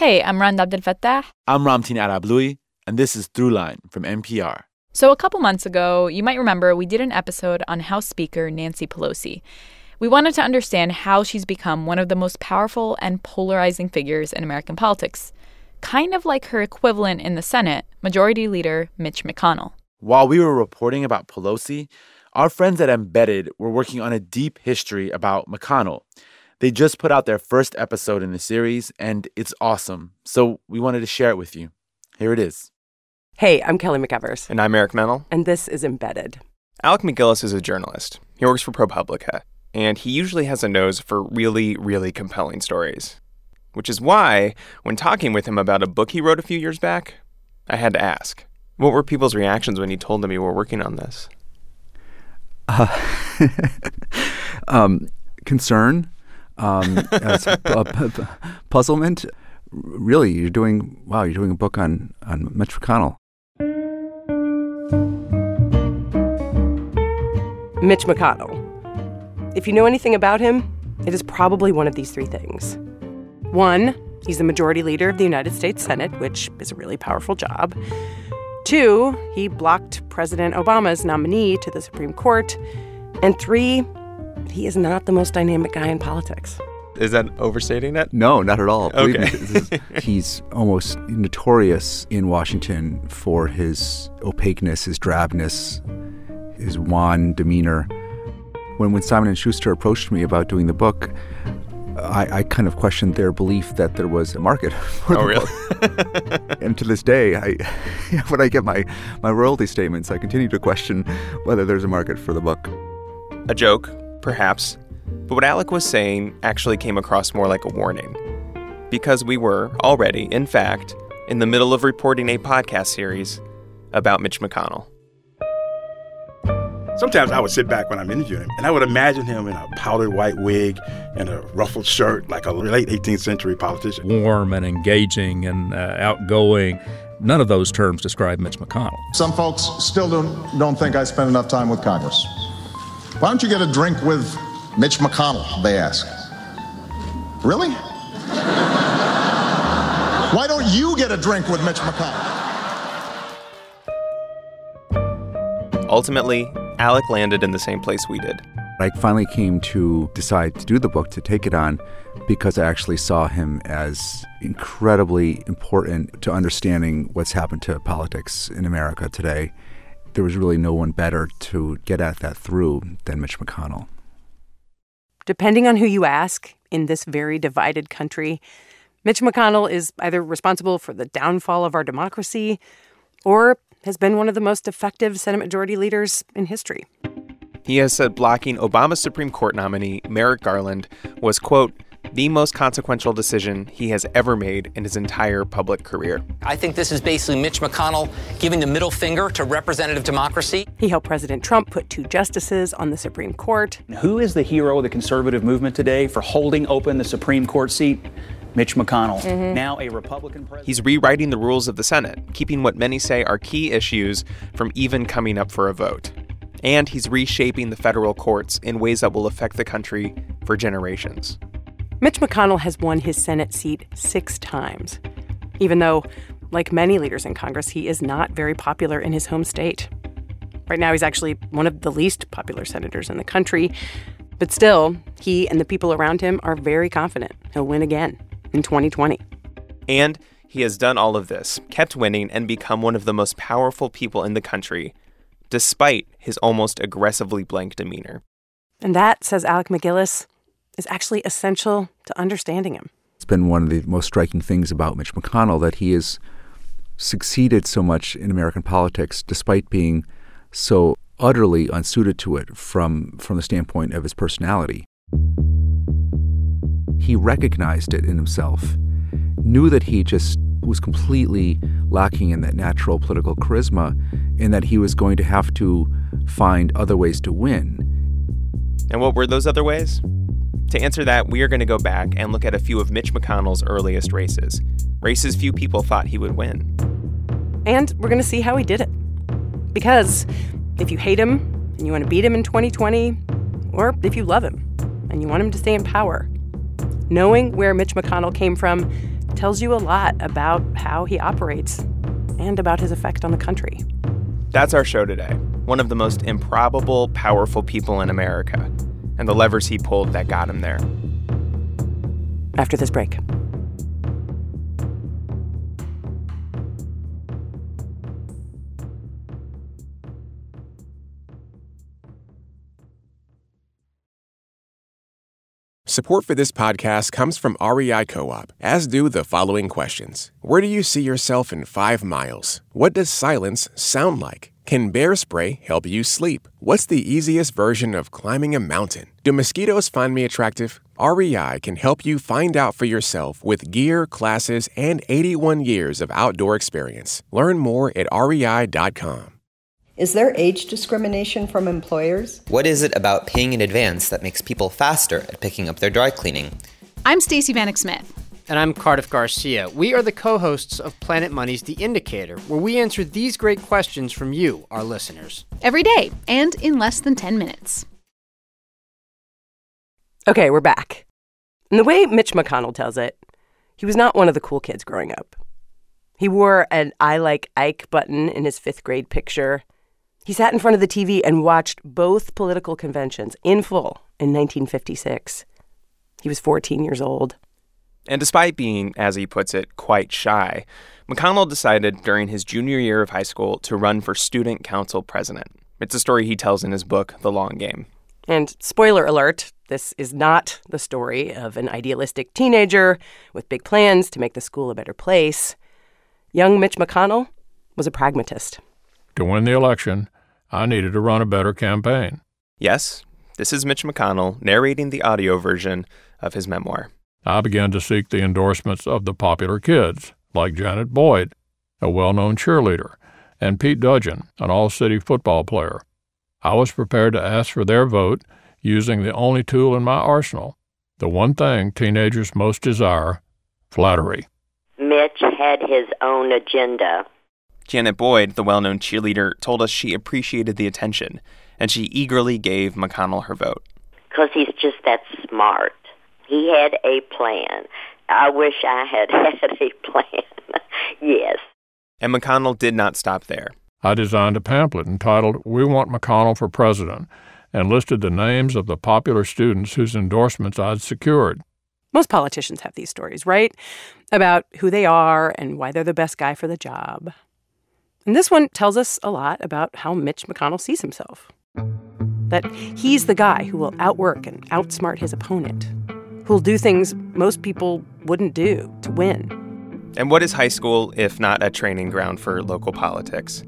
Hey, I'm Rund Abdelfatah. I'm Ramtin Arablouei, and this is Throughline from NPR. So, a couple months ago, you might remember we did an episode on House Speaker Nancy Pelosi. We wanted to understand how she's become one of the most powerful and polarizing figures in American politics, kind of like her equivalent in the Senate, Majority Leader Mitch McConnell. While we were reporting about Pelosi, our friends at Embedded were working on a deep history about McConnell. They just put out their first episode in the series, and it's awesome. So we wanted to share it with you. Here it is. Hey, I'm Kelly McEvers. And I'm Eric Mennel. And this is Embedded. Alec MacGillis is a journalist. He works for ProPublica, and he usually has a nose for really, really compelling stories. Which is why, when talking with him about a book he wrote a few years back, I had to ask what were people's reactions when he told them you were working on this? Uh, um, concern, um, puzzlement. Really, you're doing wow. You're doing a book on on Mitch McConnell. Mitch McConnell. If you know anything about him, it is probably one of these three things. One, he's the majority leader of the United States Senate, which is a really powerful job. Two, he blocked President Obama's nominee to the Supreme Court. And three, he is not the most dynamic guy in politics. Is that overstating it? No, not at all. Okay. Me, he's almost notorious in Washington for his opaqueness, his drabness, his wan demeanor. When when Simon and Schuster approached me about doing the book, I, I, kind of questioned their belief that there was a market for oh, the really? book. and to this day, I, when I get my, my royalty statements, I continue to question whether there's a market for the book. A joke, perhaps, but what Alec was saying actually came across more like a warning. Because we were already, in fact, in the middle of reporting a podcast series about Mitch McConnell. Sometimes I would sit back when I'm interviewing him, and I would imagine him in a powdered white wig and a ruffled shirt, like a late 18th century politician. Warm and engaging and uh, outgoing. None of those terms describe Mitch McConnell. Some folks still don't, don't think I spend enough time with Congress. Why don't you get a drink with Mitch McConnell? They ask. Really? Why don't you get a drink with Mitch McConnell? Ultimately, Alec landed in the same place we did. I finally came to decide to do the book, to take it on, because I actually saw him as incredibly important to understanding what's happened to politics in America today. There was really no one better to get at that through than Mitch McConnell. Depending on who you ask in this very divided country, Mitch McConnell is either responsible for the downfall of our democracy or has been one of the most effective Senate Majority Leaders in history. He has said blocking Obama's Supreme Court nominee, Merrick Garland, was, quote, the most consequential decision he has ever made in his entire public career. I think this is basically Mitch McConnell giving the middle finger to representative democracy. He helped President Trump put two justices on the Supreme Court. Who is the hero of the conservative movement today for holding open the Supreme Court seat? Mitch McConnell, mm-hmm. now a Republican president. He's rewriting the rules of the Senate, keeping what many say are key issues from even coming up for a vote. And he's reshaping the federal courts in ways that will affect the country for generations. Mitch McConnell has won his Senate seat six times, even though, like many leaders in Congress, he is not very popular in his home state. Right now, he's actually one of the least popular senators in the country. But still, he and the people around him are very confident he'll win again in 2020. And he has done all of this, kept winning, and become one of the most powerful people in the country, despite his almost aggressively blank demeanor. And that, says Alec MacGillis, is actually essential to understanding him. It's been one of the most striking things about Mitch McConnell that he has succeeded so much in American politics despite being so utterly unsuited to it from, from the standpoint of his personality he recognized it in himself, knew that he just was completely lacking in that natural political charisma and that he was going to have to find other ways to win. And what were those other ways? To answer that, we are going to go back and look at a few of Mitch McConnell's earliest races, races few people thought he would win. And we're going to see how he did it. Because if you hate him and you want to beat him in 2020, or if you love him and you want him to stay in power, knowing where Mitch McConnell came from tells you a lot about how he operates and about his effect on the country. That's our show today. One of the most improbable, powerful people in America, and the levers he pulled that got him there. After this break. Support for this podcast comes from REI Co op, as do the following questions Where do you see yourself in five miles? What does silence sound like? Can bear spray help you sleep? What's the easiest version of climbing a mountain? Do mosquitoes find me attractive? REI can help you find out for yourself with gear, classes, and 81 years of outdoor experience. Learn more at rei.com. Is there age discrimination from employers? What is it about paying in advance that makes people faster at picking up their dry cleaning? I'm Stacey Vanek Smith. And I'm Cardiff Garcia. We are the co hosts of Planet Money's The Indicator, where we answer these great questions from you, our listeners. Every day, and in less than 10 minutes. Okay, we're back. And the way Mitch McConnell tells it, he was not one of the cool kids growing up. He wore an I like Ike button in his fifth grade picture. He sat in front of the TV and watched both political conventions in full in 1956. He was 14 years old. And despite being, as he puts it, quite shy, McConnell decided during his junior year of high school to run for student council president. It's a story he tells in his book, The Long Game. And spoiler alert, this is not the story of an idealistic teenager with big plans to make the school a better place. Young Mitch McConnell was a pragmatist. To win the election, I needed to run a better campaign. Yes, this is Mitch McConnell narrating the audio version of his memoir. I began to seek the endorsements of the popular kids, like Janet Boyd, a well known cheerleader, and Pete Dudgeon, an all city football player. I was prepared to ask for their vote using the only tool in my arsenal the one thing teenagers most desire flattery. Mitch had his own agenda. Janet Boyd, the well known cheerleader, told us she appreciated the attention, and she eagerly gave McConnell her vote. Because he's just that smart. He had a plan. I wish I had had a plan. yes. And McConnell did not stop there. I designed a pamphlet entitled We Want McConnell for President and listed the names of the popular students whose endorsements I'd secured. Most politicians have these stories, right? About who they are and why they're the best guy for the job. And this one tells us a lot about how Mitch McConnell sees himself. That he's the guy who will outwork and outsmart his opponent, who'll do things most people wouldn't do to win. And what is high school if not a training ground for local politics?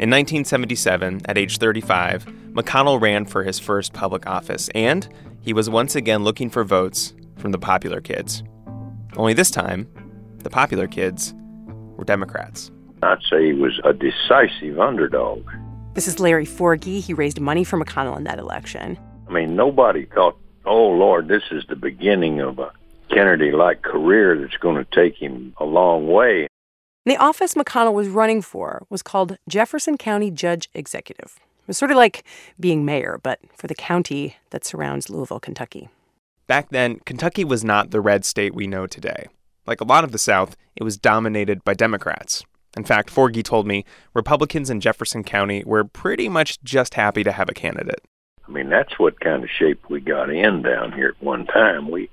In 1977, at age 35, McConnell ran for his first public office, and he was once again looking for votes from the popular kids. Only this time, the popular kids were Democrats. I'd say he was a decisive underdog. This is Larry Forgy. He raised money for McConnell in that election. I mean, nobody thought, oh, Lord, this is the beginning of a Kennedy like career that's going to take him a long way. The office McConnell was running for was called Jefferson County Judge Executive. It was sort of like being mayor, but for the county that surrounds Louisville, Kentucky. Back then, Kentucky was not the red state we know today. Like a lot of the South, it was dominated by Democrats. In fact, Forgy told me Republicans in Jefferson County were pretty much just happy to have a candidate. I mean, that's what kind of shape we got in down here at one time. We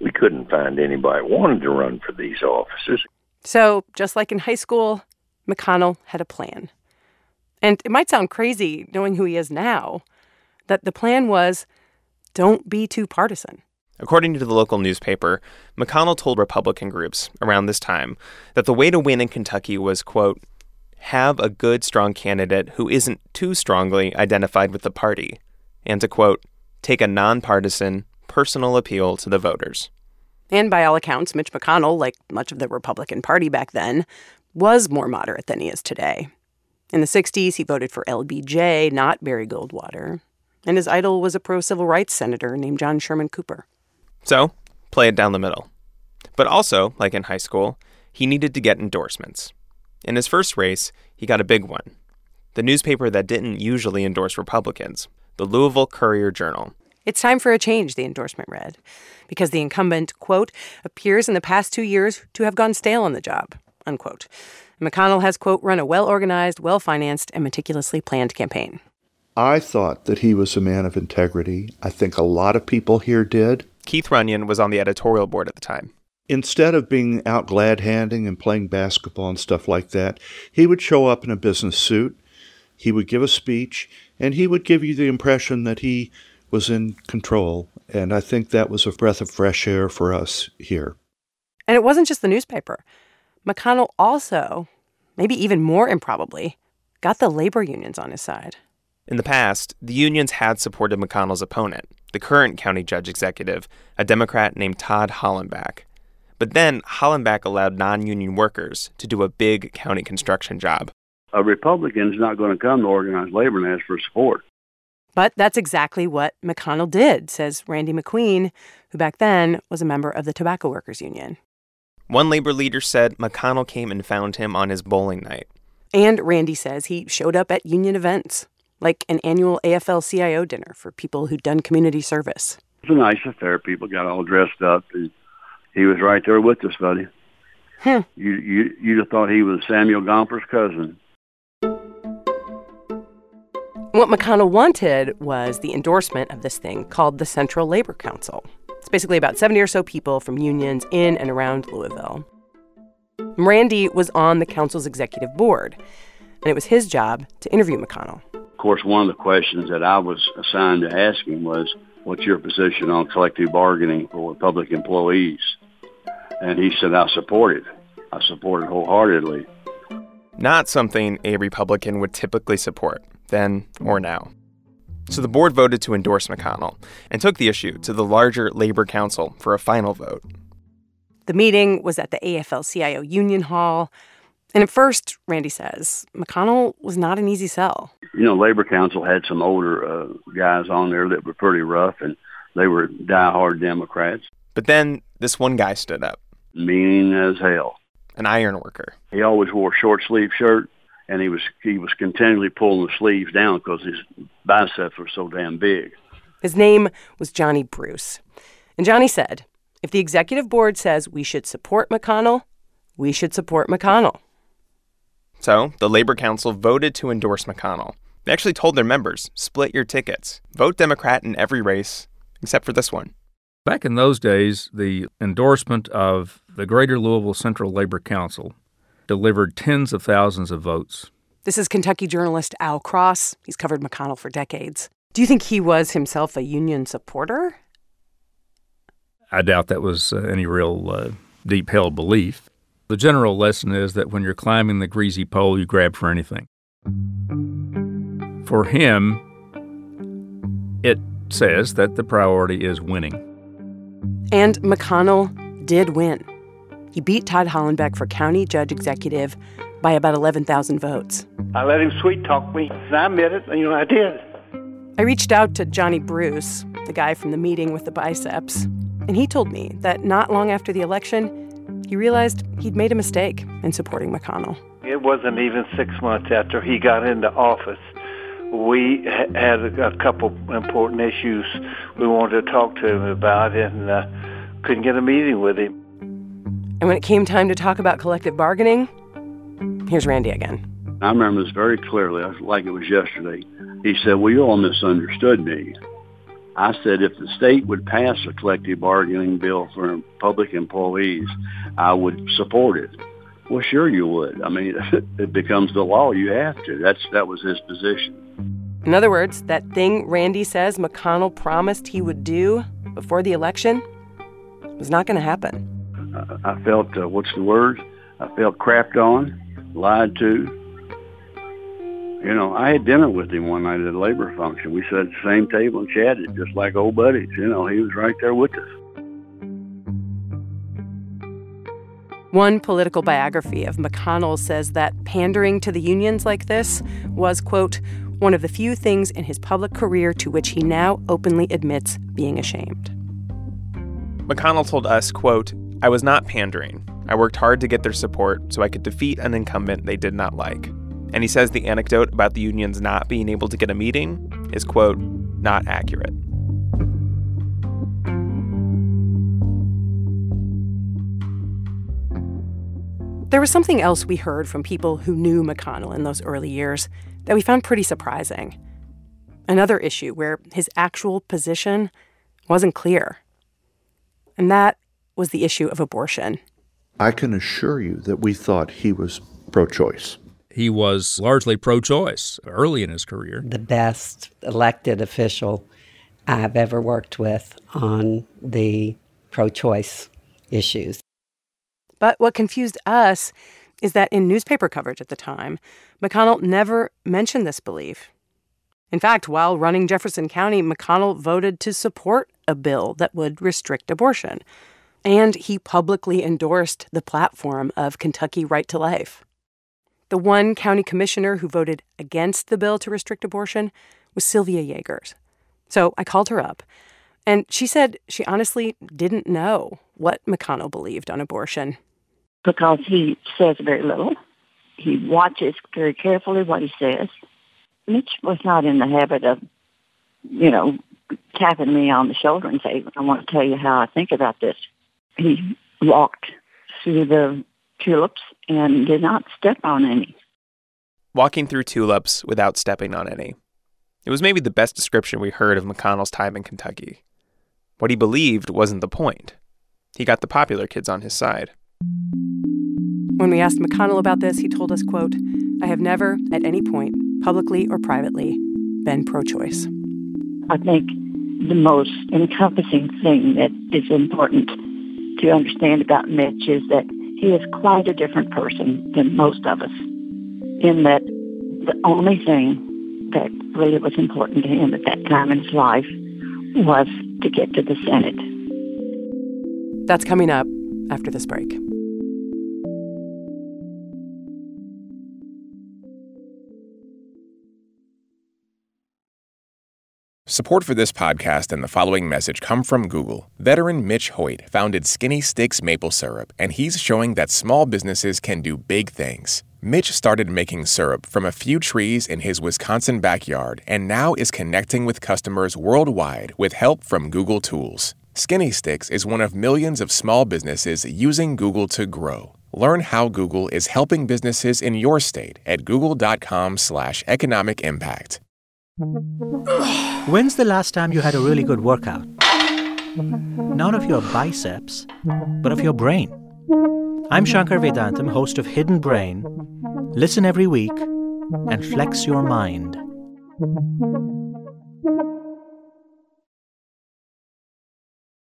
we couldn't find anybody wanted to run for these offices. So, just like in high school, McConnell had a plan. And it might sound crazy knowing who he is now, that the plan was don't be too partisan. According to the local newspaper, McConnell told Republican groups around this time that the way to win in Kentucky was, quote, have a good, strong candidate who isn't too strongly identified with the party, and to, quote, take a nonpartisan, personal appeal to the voters. And by all accounts, Mitch McConnell, like much of the Republican Party back then, was more moderate than he is today. In the 60s, he voted for LBJ, not Barry Goldwater. And his idol was a pro civil rights senator named John Sherman Cooper. So, play it down the middle. But also, like in high school, he needed to get endorsements. In his first race, he got a big one the newspaper that didn't usually endorse Republicans, the Louisville Courier Journal. It's time for a change, the endorsement read, because the incumbent, quote, appears in the past two years to have gone stale on the job, unquote. McConnell has, quote, run a well organized, well financed, and meticulously planned campaign. I thought that he was a man of integrity. I think a lot of people here did. Keith Runyon was on the editorial board at the time. Instead of being out glad handing and playing basketball and stuff like that, he would show up in a business suit, he would give a speech, and he would give you the impression that he was in control. And I think that was a breath of fresh air for us here. And it wasn't just the newspaper. McConnell also, maybe even more improbably, got the labor unions on his side. In the past, the unions had supported McConnell's opponent, the current county judge executive, a Democrat named Todd Hollenbach. But then Hollenbach allowed non union workers to do a big county construction job. A Republican is not going to come to organized labor and ask for support. But that's exactly what McConnell did, says Randy McQueen, who back then was a member of the Tobacco Workers Union. One labor leader said McConnell came and found him on his bowling night. And Randy says he showed up at union events, like an annual AFL CIO dinner for people who'd done community service. It was a nice affair. People got all dressed up, and he was right there with us, buddy. Hmm. You you you'd have thought he was Samuel Gompers' cousin. What McConnell wanted was the endorsement of this thing called the Central Labor Council. It's basically about 70 or so people from unions in and around Louisville. Randy was on the council's executive board, and it was his job to interview McConnell. Of course, one of the questions that I was assigned to ask him was, What's your position on collective bargaining for public employees? And he said, I support it. I support it wholeheartedly. Not something a Republican would typically support, then or now. So the board voted to endorse McConnell and took the issue to the larger Labor Council for a final vote. The meeting was at the AFL CIO Union Hall. And at first, Randy says, McConnell was not an easy sell. You know, Labor Council had some older uh, guys on there that were pretty rough, and they were diehard Democrats. But then this one guy stood up. Mean as hell. An iron worker. He always wore a short sleeve shirt, and he was he was continually pulling the sleeves down because his biceps were so damn big. His name was Johnny Bruce. And Johnny said, if the executive board says we should support McConnell, we should support McConnell. So the Labor Council voted to endorse McConnell. They actually told their members split your tickets, vote Democrat in every race except for this one. Back in those days, the endorsement of the Greater Louisville Central Labor Council delivered tens of thousands of votes. This is Kentucky journalist Al Cross. He's covered McConnell for decades. Do you think he was himself a union supporter? I doubt that was uh, any real uh, deep held belief. The general lesson is that when you're climbing the greasy pole, you grab for anything. For him, it says that the priority is winning. And McConnell did win. He beat Todd Hollenbach for county judge executive by about 11,000 votes. I let him sweet talk me, and I admit it, and you know, I did. I reached out to Johnny Bruce, the guy from the meeting with the biceps, and he told me that not long after the election, he realized he'd made a mistake in supporting McConnell. It wasn't even six months after he got into office. We had a, couple important issues we wanted to talk to him about and uh, couldn't get a meeting with him. And when it came time to talk about collective bargaining, here's Randy again. I remember this very clearly, like it was yesterday. He said, Well, you all misunderstood me. I said if the state would pass a collective bargaining bill for public employees, I would support it. Well, sure you would. I mean, it becomes the law, you have to. That's that was his position. In other words, that thing Randy says McConnell promised he would do before the election was not going to happen. I, I felt uh, what's the word? I felt crapped on, lied to. You know, I had dinner with him one night at a labor function. We sat at the same table and chatted just like old buddies. You know, he was right there with us. One political biography of McConnell says that pandering to the unions like this was, quote, one of the few things in his public career to which he now openly admits being ashamed. McConnell told us, quote, I was not pandering. I worked hard to get their support so I could defeat an incumbent they did not like. And he says the anecdote about the unions not being able to get a meeting is, quote, not accurate. There was something else we heard from people who knew McConnell in those early years that we found pretty surprising. Another issue where his actual position wasn't clear. And that was the issue of abortion. I can assure you that we thought he was pro choice. He was largely pro choice early in his career. The best elected official I've ever worked with on the pro choice issues. But what confused us is that in newspaper coverage at the time, McConnell never mentioned this belief. In fact, while running Jefferson County, McConnell voted to support a bill that would restrict abortion. And he publicly endorsed the platform of Kentucky Right to Life. The one county commissioner who voted against the bill to restrict abortion was Sylvia Yagers. So I called her up, and she said she honestly didn't know what McConnell believed on abortion. Because he says very little. He watches very carefully what he says. Mitch was not in the habit of, you know, tapping me on the shoulder and saying, I want to tell you how I think about this. He walked through the tulips and did not step on any. Walking through tulips without stepping on any. It was maybe the best description we heard of McConnell's time in Kentucky. What he believed wasn't the point. He got the popular kids on his side. When we asked McConnell about this, he told us, quote, I have never, at any point, publicly or privately, been pro choice. I think the most encompassing thing that is important to understand about Mitch is that he is quite a different person than most of us, in that the only thing that really was important to him at that time in his life was to get to the Senate. That's coming up after this break. Support for this podcast and the following message come from Google. Veteran Mitch Hoyt founded Skinny Sticks Maple Syrup, and he's showing that small businesses can do big things. Mitch started making syrup from a few trees in his Wisconsin backyard and now is connecting with customers worldwide with help from Google Tools. Skinny Sticks is one of millions of small businesses using Google to grow. Learn how Google is helping businesses in your state at google.com/economic impact. When's the last time you had a really good workout? Not of your biceps, but of your brain. I'm Shankar Vedantam, host of Hidden Brain. Listen every week and flex your mind.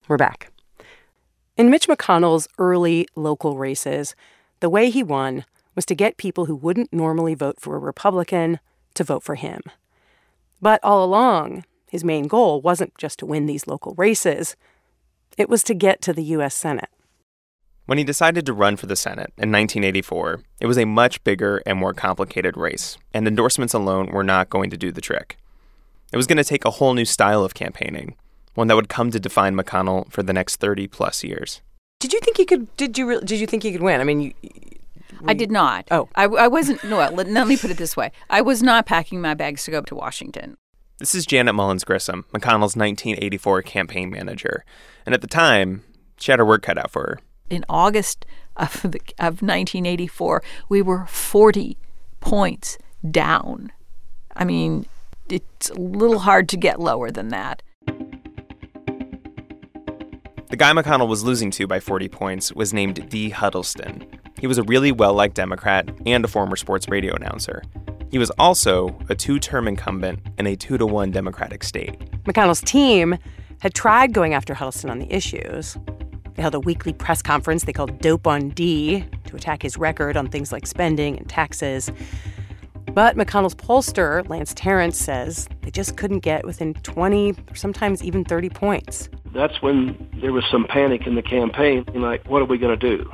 We're back. In Mitch McConnell's early local races, the way he won was to get people who wouldn't normally vote for a Republican to vote for him. But all along, his main goal wasn't just to win these local races, it was to get to the U.S. Senate. When he decided to run for the Senate in 1984, it was a much bigger and more complicated race, and endorsements alone were not going to do the trick. It was going to take a whole new style of campaigning, one that would come to define McConnell for the next 30 plus years. Did you think he could? Did you? Did you think he could win? I mean, you, I mm. did not. Oh. I, I wasn't. No, let, let me put it this way. I was not packing my bags to go up to Washington. This is Janet Mullins Grissom, McConnell's 1984 campaign manager. And at the time, she had her work cut out for her. In August of, the, of 1984, we were 40 points down. I mean, it's a little hard to get lower than that. The guy McConnell was losing to by 40 points was named Dee Huddleston. He was a really well liked Democrat and a former sports radio announcer. He was also a two term incumbent in a two to one Democratic state. McConnell's team had tried going after Huddleston on the issues. They held a weekly press conference they called Dope on D to attack his record on things like spending and taxes. But McConnell's pollster, Lance Tarrance, says they just couldn't get within 20 or sometimes even 30 points. That's when there was some panic in the campaign. Like, what are we going to do?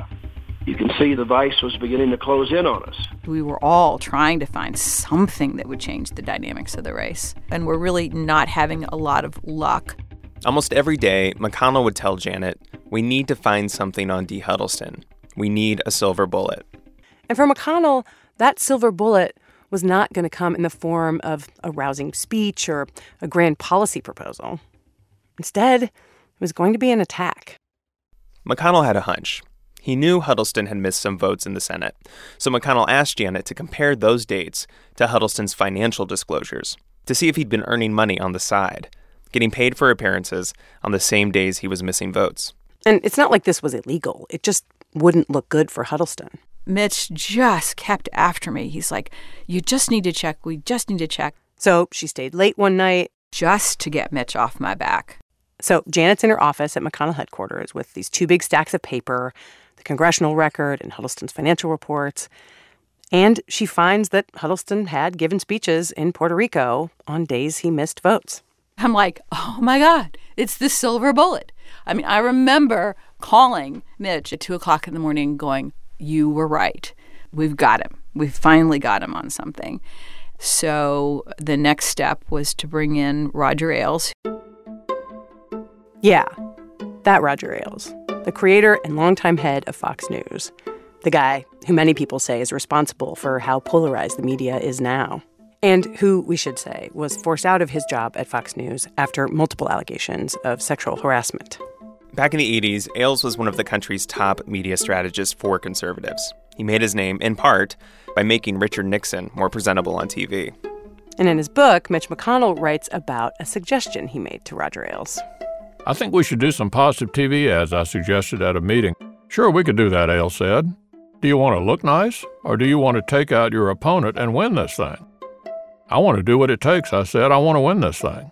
You can see the vice was beginning to close in on us. We were all trying to find something that would change the dynamics of the race, and we're really not having a lot of luck. Almost every day, McConnell would tell Janet, We need to find something on Dee Huddleston. We need a silver bullet. And for McConnell, that silver bullet was not going to come in the form of a rousing speech or a grand policy proposal. Instead, it was going to be an attack. McConnell had a hunch. He knew Huddleston had missed some votes in the Senate, so McConnell asked Janet to compare those dates to Huddleston's financial disclosures to see if he'd been earning money on the side, getting paid for appearances on the same days he was missing votes. And it's not like this was illegal, it just wouldn't look good for Huddleston. Mitch just kept after me. He's like, You just need to check. We just need to check. So she stayed late one night. Just to get Mitch off my back. So Janet's in her office at McConnell headquarters with these two big stacks of paper, the congressional record and Huddleston's financial reports. And she finds that Huddleston had given speeches in Puerto Rico on days he missed votes. I'm like, oh my God, it's the silver bullet. I mean, I remember calling Mitch at two o'clock in the morning going, You were right. We've got him. We've finally got him on something. So the next step was to bring in Roger Ailes. Yeah, that Roger Ailes, the creator and longtime head of Fox News, the guy who many people say is responsible for how polarized the media is now, and who, we should say, was forced out of his job at Fox News after multiple allegations of sexual harassment. Back in the 80s, Ailes was one of the country's top media strategists for conservatives. He made his name, in part, by making Richard Nixon more presentable on TV. And in his book, Mitch McConnell writes about a suggestion he made to Roger Ailes. I think we should do some positive TV ads I suggested at a meeting. Sure, we could do that, Ailes said. Do you want to look nice, or do you want to take out your opponent and win this thing? I want to do what it takes, I said. I want to win this thing.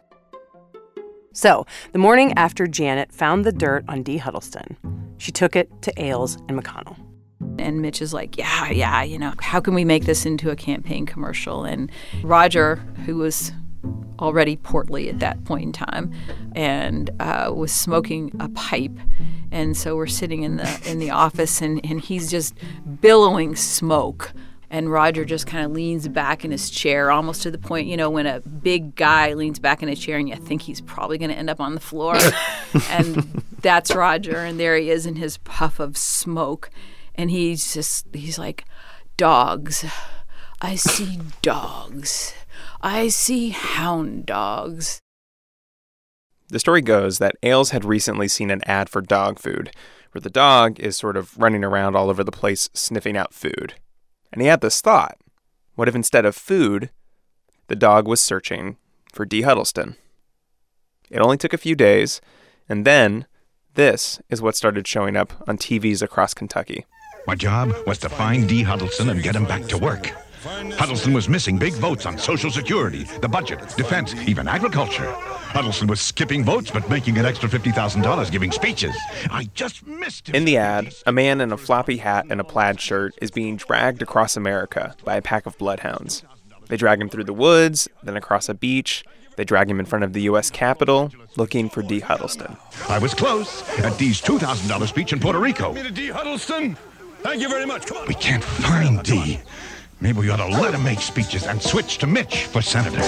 So, the morning after Janet found the dirt on Dee Huddleston, she took it to Ailes and McConnell. And Mitch is like, yeah, yeah, you know, how can we make this into a campaign commercial? And Roger, who was already portly at that point in time and uh, was smoking a pipe and so we're sitting in the in the office and, and he's just billowing smoke and Roger just kind of leans back in his chair, almost to the point, you know, when a big guy leans back in a chair and you think he's probably going to end up on the floor. and that's Roger. And there he is in his puff of smoke. And he's just, he's like, dogs. I see dogs. I see hound dogs. The story goes that Ailes had recently seen an ad for dog food, where the dog is sort of running around all over the place sniffing out food. And he had this thought what if instead of food, the dog was searching for Dee Huddleston? It only took a few days, and then this is what started showing up on TVs across Kentucky. My job was to find Dee Huddleston and get him back to work. Huddleston was missing big votes on Social Security, the budget, defense, even agriculture. Huddleston was skipping votes but making an extra $50,000 giving speeches. I just missed him. In the ad, a man in a floppy hat and a plaid shirt is being dragged across America by a pack of bloodhounds. They drag him through the woods, then across a beach. They drag him in front of the U.S. Capitol, looking for Dee Huddleston. I was close at Dee's $2,000 speech in Puerto Rico. Dee Huddleston? Thank you very much. Come on. We can't find Dee. Maybe we ought to let him make speeches and switch to Mitch for senator.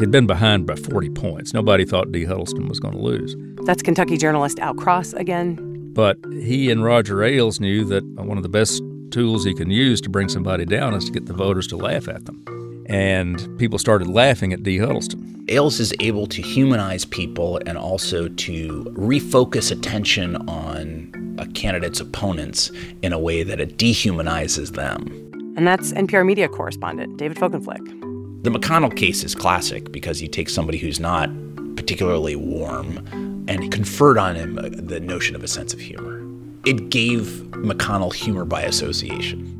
He'd been behind by 40 points. Nobody thought Dee Huddleston was going to lose. That's Kentucky journalist Al Cross again. But he and Roger Ailes knew that one of the best tools he can use to bring somebody down is to get the voters to laugh at them. And people started laughing at Dee Huddleston. Ailes is able to humanize people and also to refocus attention on a candidate's opponents in a way that it dehumanizes them. And that's NPR media correspondent David Folkenflik. The McConnell case is classic because you take somebody who's not particularly warm and conferred on him uh, the notion of a sense of humor. It gave McConnell humor by association.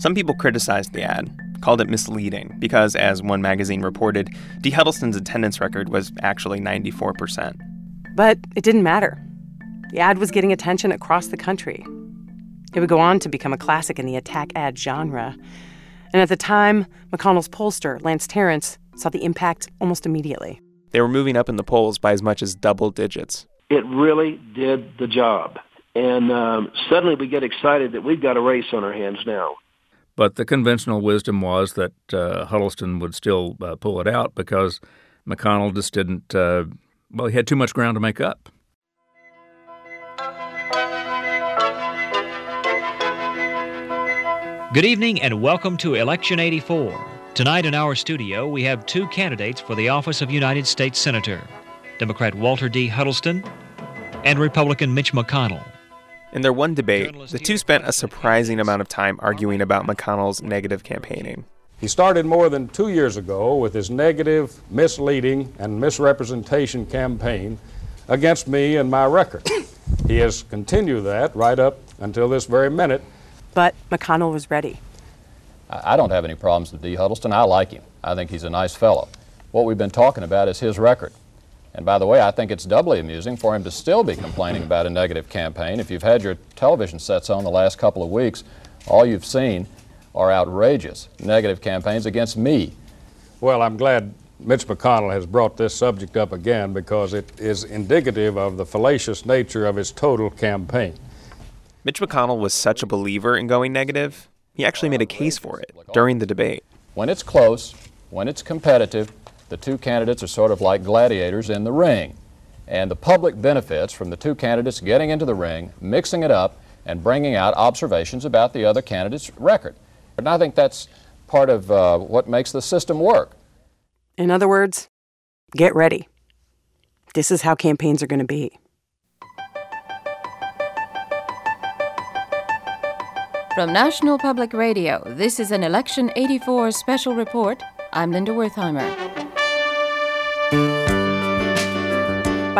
Some people criticized the ad, called it misleading, because, as one magazine reported, Dee Huddleston's attendance record was actually 94%. But it didn't matter. The ad was getting attention across the country. It would go on to become a classic in the attack ad genre. And at the time, McConnell's pollster, Lance Tarrance, saw the impact almost immediately. They were moving up in the polls by as much as double digits. It really did the job. And um, suddenly we get excited that we've got a race on our hands now. But the conventional wisdom was that uh, Huddleston would still uh, pull it out because McConnell just didn't, uh, well, he had too much ground to make up. Good evening and welcome to Election 84. Tonight in our studio, we have two candidates for the office of United States Senator. Democrat Walter D. Huddleston, and Republican Mitch McConnell. In their one debate, the two spent a surprising amount of time arguing about McConnell's negative campaigning. He started more than two years ago with his negative, misleading, and misrepresentation campaign against me and my record. he has continued that right up until this very minute. But McConnell was ready. I don't have any problems with Dee Huddleston. I like him. I think he's a nice fellow. What we've been talking about is his record. And by the way, I think it's doubly amusing for him to still be complaining about a negative campaign. If you've had your television sets on the last couple of weeks, all you've seen are outrageous negative campaigns against me. Well, I'm glad Mitch McConnell has brought this subject up again because it is indicative of the fallacious nature of his total campaign. Mitch McConnell was such a believer in going negative, he actually made a case for it during the debate. When it's close, when it's competitive, the two candidates are sort of like gladiators in the ring. And the public benefits from the two candidates getting into the ring, mixing it up, and bringing out observations about the other candidate's record. And I think that's part of uh, what makes the system work. In other words, get ready. This is how campaigns are going to be. From National Public Radio, this is an Election 84 special report. I'm Linda Wertheimer.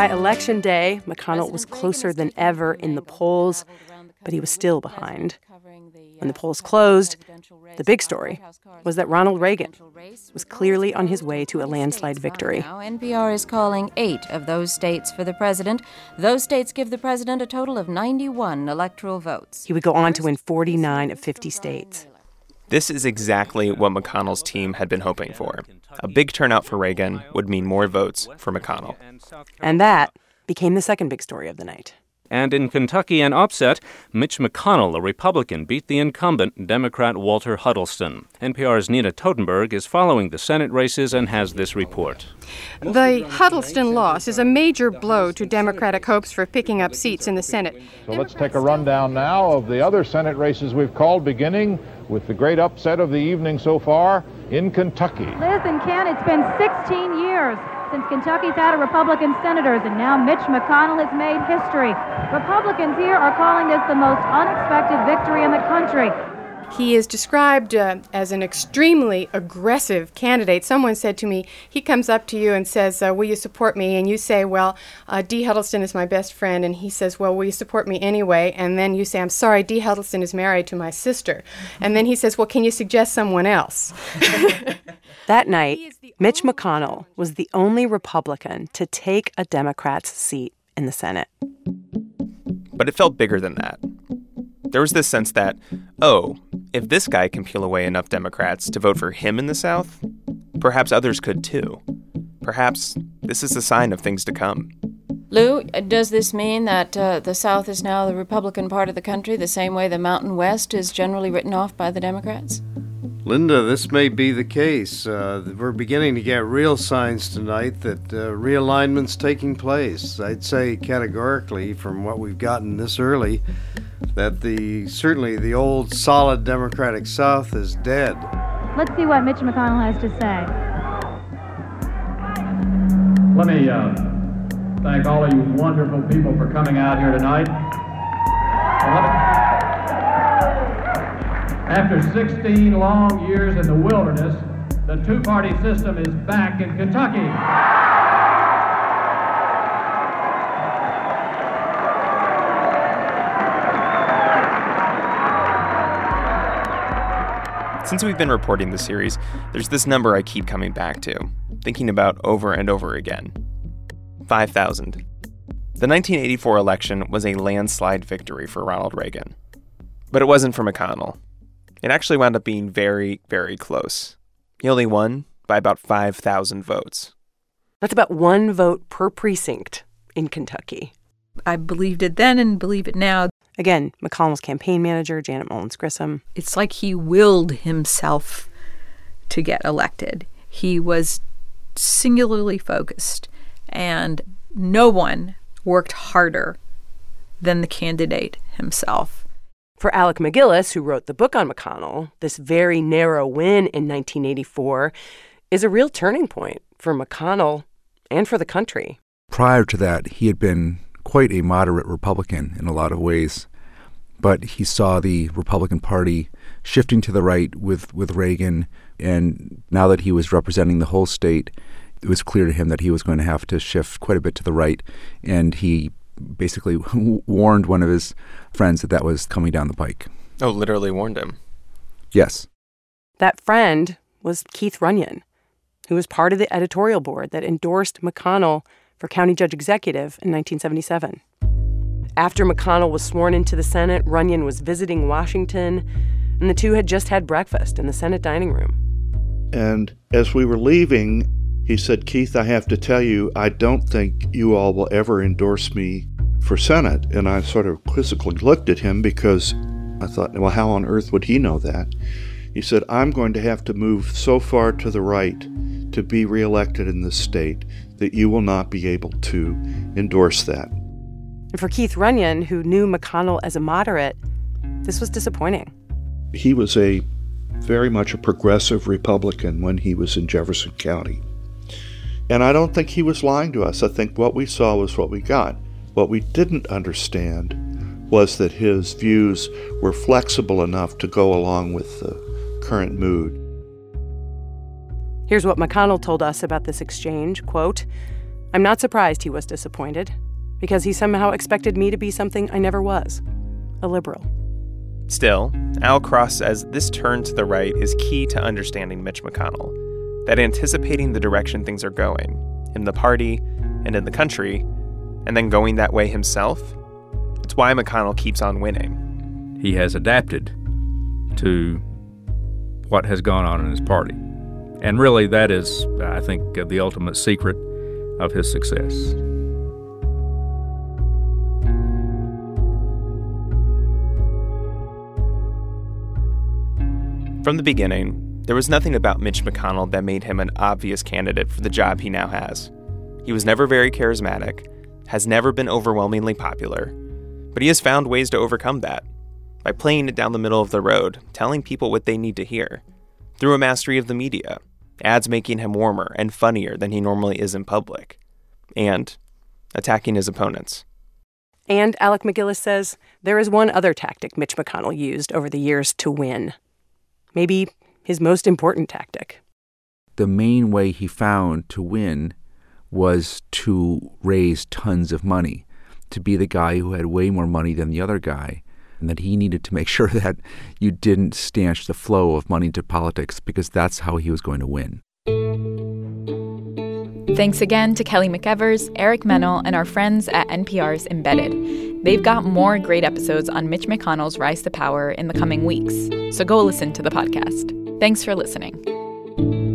By election day, McConnell was closer than ever in the polls, but he was still behind. When the polls closed, the big story was that Ronald Reagan was clearly on his way to a landslide victory. Now, NPR is calling eight of those states for the president. Those states give the president a total of 91 electoral votes. He would go on to win 49 of 50 states. This is exactly what McConnell's team had been hoping for. A big turnout for Reagan would mean more votes for McConnell. And that became the second big story of the night. And in Kentucky, an upset, Mitch McConnell, a Republican, beat the incumbent Democrat Walter Huddleston. NPR's Nina Totenberg is following the Senate races and has this report. The Huddleston loss is a major blow to Democratic hopes for picking up seats in the Senate. So let's take a rundown now of the other Senate races we've called, beginning with the great upset of the evening so far in Kentucky. Liz and Ken, it's been 16 years since Kentucky's had a Republican senators, and now Mitch McConnell has made history. Republicans here are calling this the most unexpected victory in the country. He is described uh, as an extremely aggressive candidate. Someone said to me, he comes up to you and says, uh, Will you support me? And you say, Well, uh, Dee Huddleston is my best friend. And he says, Well, will you support me anyway? And then you say, I'm sorry, Dee Huddleston is married to my sister. And then he says, Well, can you suggest someone else? that night, Mitch McConnell was the only Republican to take a Democrat's seat in the Senate. But it felt bigger than that. There was this sense that, oh, if this guy can peel away enough Democrats to vote for him in the South, perhaps others could too. Perhaps this is a sign of things to come. Lou, does this mean that uh, the South is now the Republican part of the country, the same way the Mountain West is generally written off by the Democrats? Linda, this may be the case. Uh, we're beginning to get real signs tonight that uh, realignment's taking place. I'd say categorically, from what we've gotten this early, that the certainly the old solid Democratic South is dead. Let's see what Mitch McConnell has to say. Let me uh, thank all of you wonderful people for coming out here tonight. After 16 long years in the wilderness, the two party system is back in Kentucky. Since we've been reporting the series, there's this number I keep coming back to, thinking about over and over again 5,000. The 1984 election was a landslide victory for Ronald Reagan. But it wasn't for McConnell. It actually wound up being very, very close. He only won by about 5,000 votes. That's about one vote per precinct in Kentucky. I believed it then and believe it now. Again, McConnell's campaign manager, Janet Mullins Grissom. It's like he willed himself to get elected. He was singularly focused, and no one worked harder than the candidate himself. For Alec MacGillis, who wrote the book on McConnell, this very narrow win in 1984 is a real turning point for McConnell and for the country. Prior to that, he had been quite a moderate Republican in a lot of ways, but he saw the Republican Party shifting to the right with, with Reagan, and now that he was representing the whole state, it was clear to him that he was going to have to shift quite a bit to the right, and he basically warned one of his friends that that was coming down the pike. Oh, literally warned him. Yes. That friend was Keith Runyon, who was part of the editorial board that endorsed McConnell for county judge executive in 1977. After McConnell was sworn into the Senate, Runyon was visiting Washington, and the two had just had breakfast in the Senate dining room. And as we were leaving, he said, Keith, I have to tell you, I don't think you all will ever endorse me for Senate. And I sort of quizzically looked at him because I thought, well, how on earth would he know that? He said, I'm going to have to move so far to the right to be reelected in this state that you will not be able to endorse that. And for Keith Runyon, who knew McConnell as a moderate, this was disappointing. He was a very much a progressive Republican when he was in Jefferson County. And I don't think he was lying to us. I think what we saw was what we got. What we didn't understand was that his views were flexible enough to go along with the current mood. Here's what McConnell told us about this exchange, quote, "I'm not surprised he was disappointed because he somehow expected me to be something I never was, a liberal." Still, Al Cross says this turn to the right is key to understanding Mitch McConnell, that anticipating the direction things are going in the party and in the country, and then going that way himself, it's why McConnell keeps on winning. He has adapted to what has gone on in his party. And really, that is, I think, the ultimate secret of his success. From the beginning, there was nothing about Mitch McConnell that made him an obvious candidate for the job he now has. He was never very charismatic, has never been overwhelmingly popular, but he has found ways to overcome that by playing it down the middle of the road, telling people what they need to hear, through a mastery of the media, ads making him warmer and funnier than he normally is in public, and attacking his opponents. And Alec MacGillis says there is one other tactic Mitch McConnell used over the years to win. Maybe his most important tactic. The main way he found to win was to raise tons of money, to be the guy who had way more money than the other guy, and that he needed to make sure that you didn't stanch the flow of money to politics because that's how he was going to win. Thanks again to Kelly McEvers, Eric Mennel, and our friends at NPR's Embedded. They've got more great episodes on Mitch McConnell's rise to power in the coming weeks, so go listen to the podcast. Thanks for listening.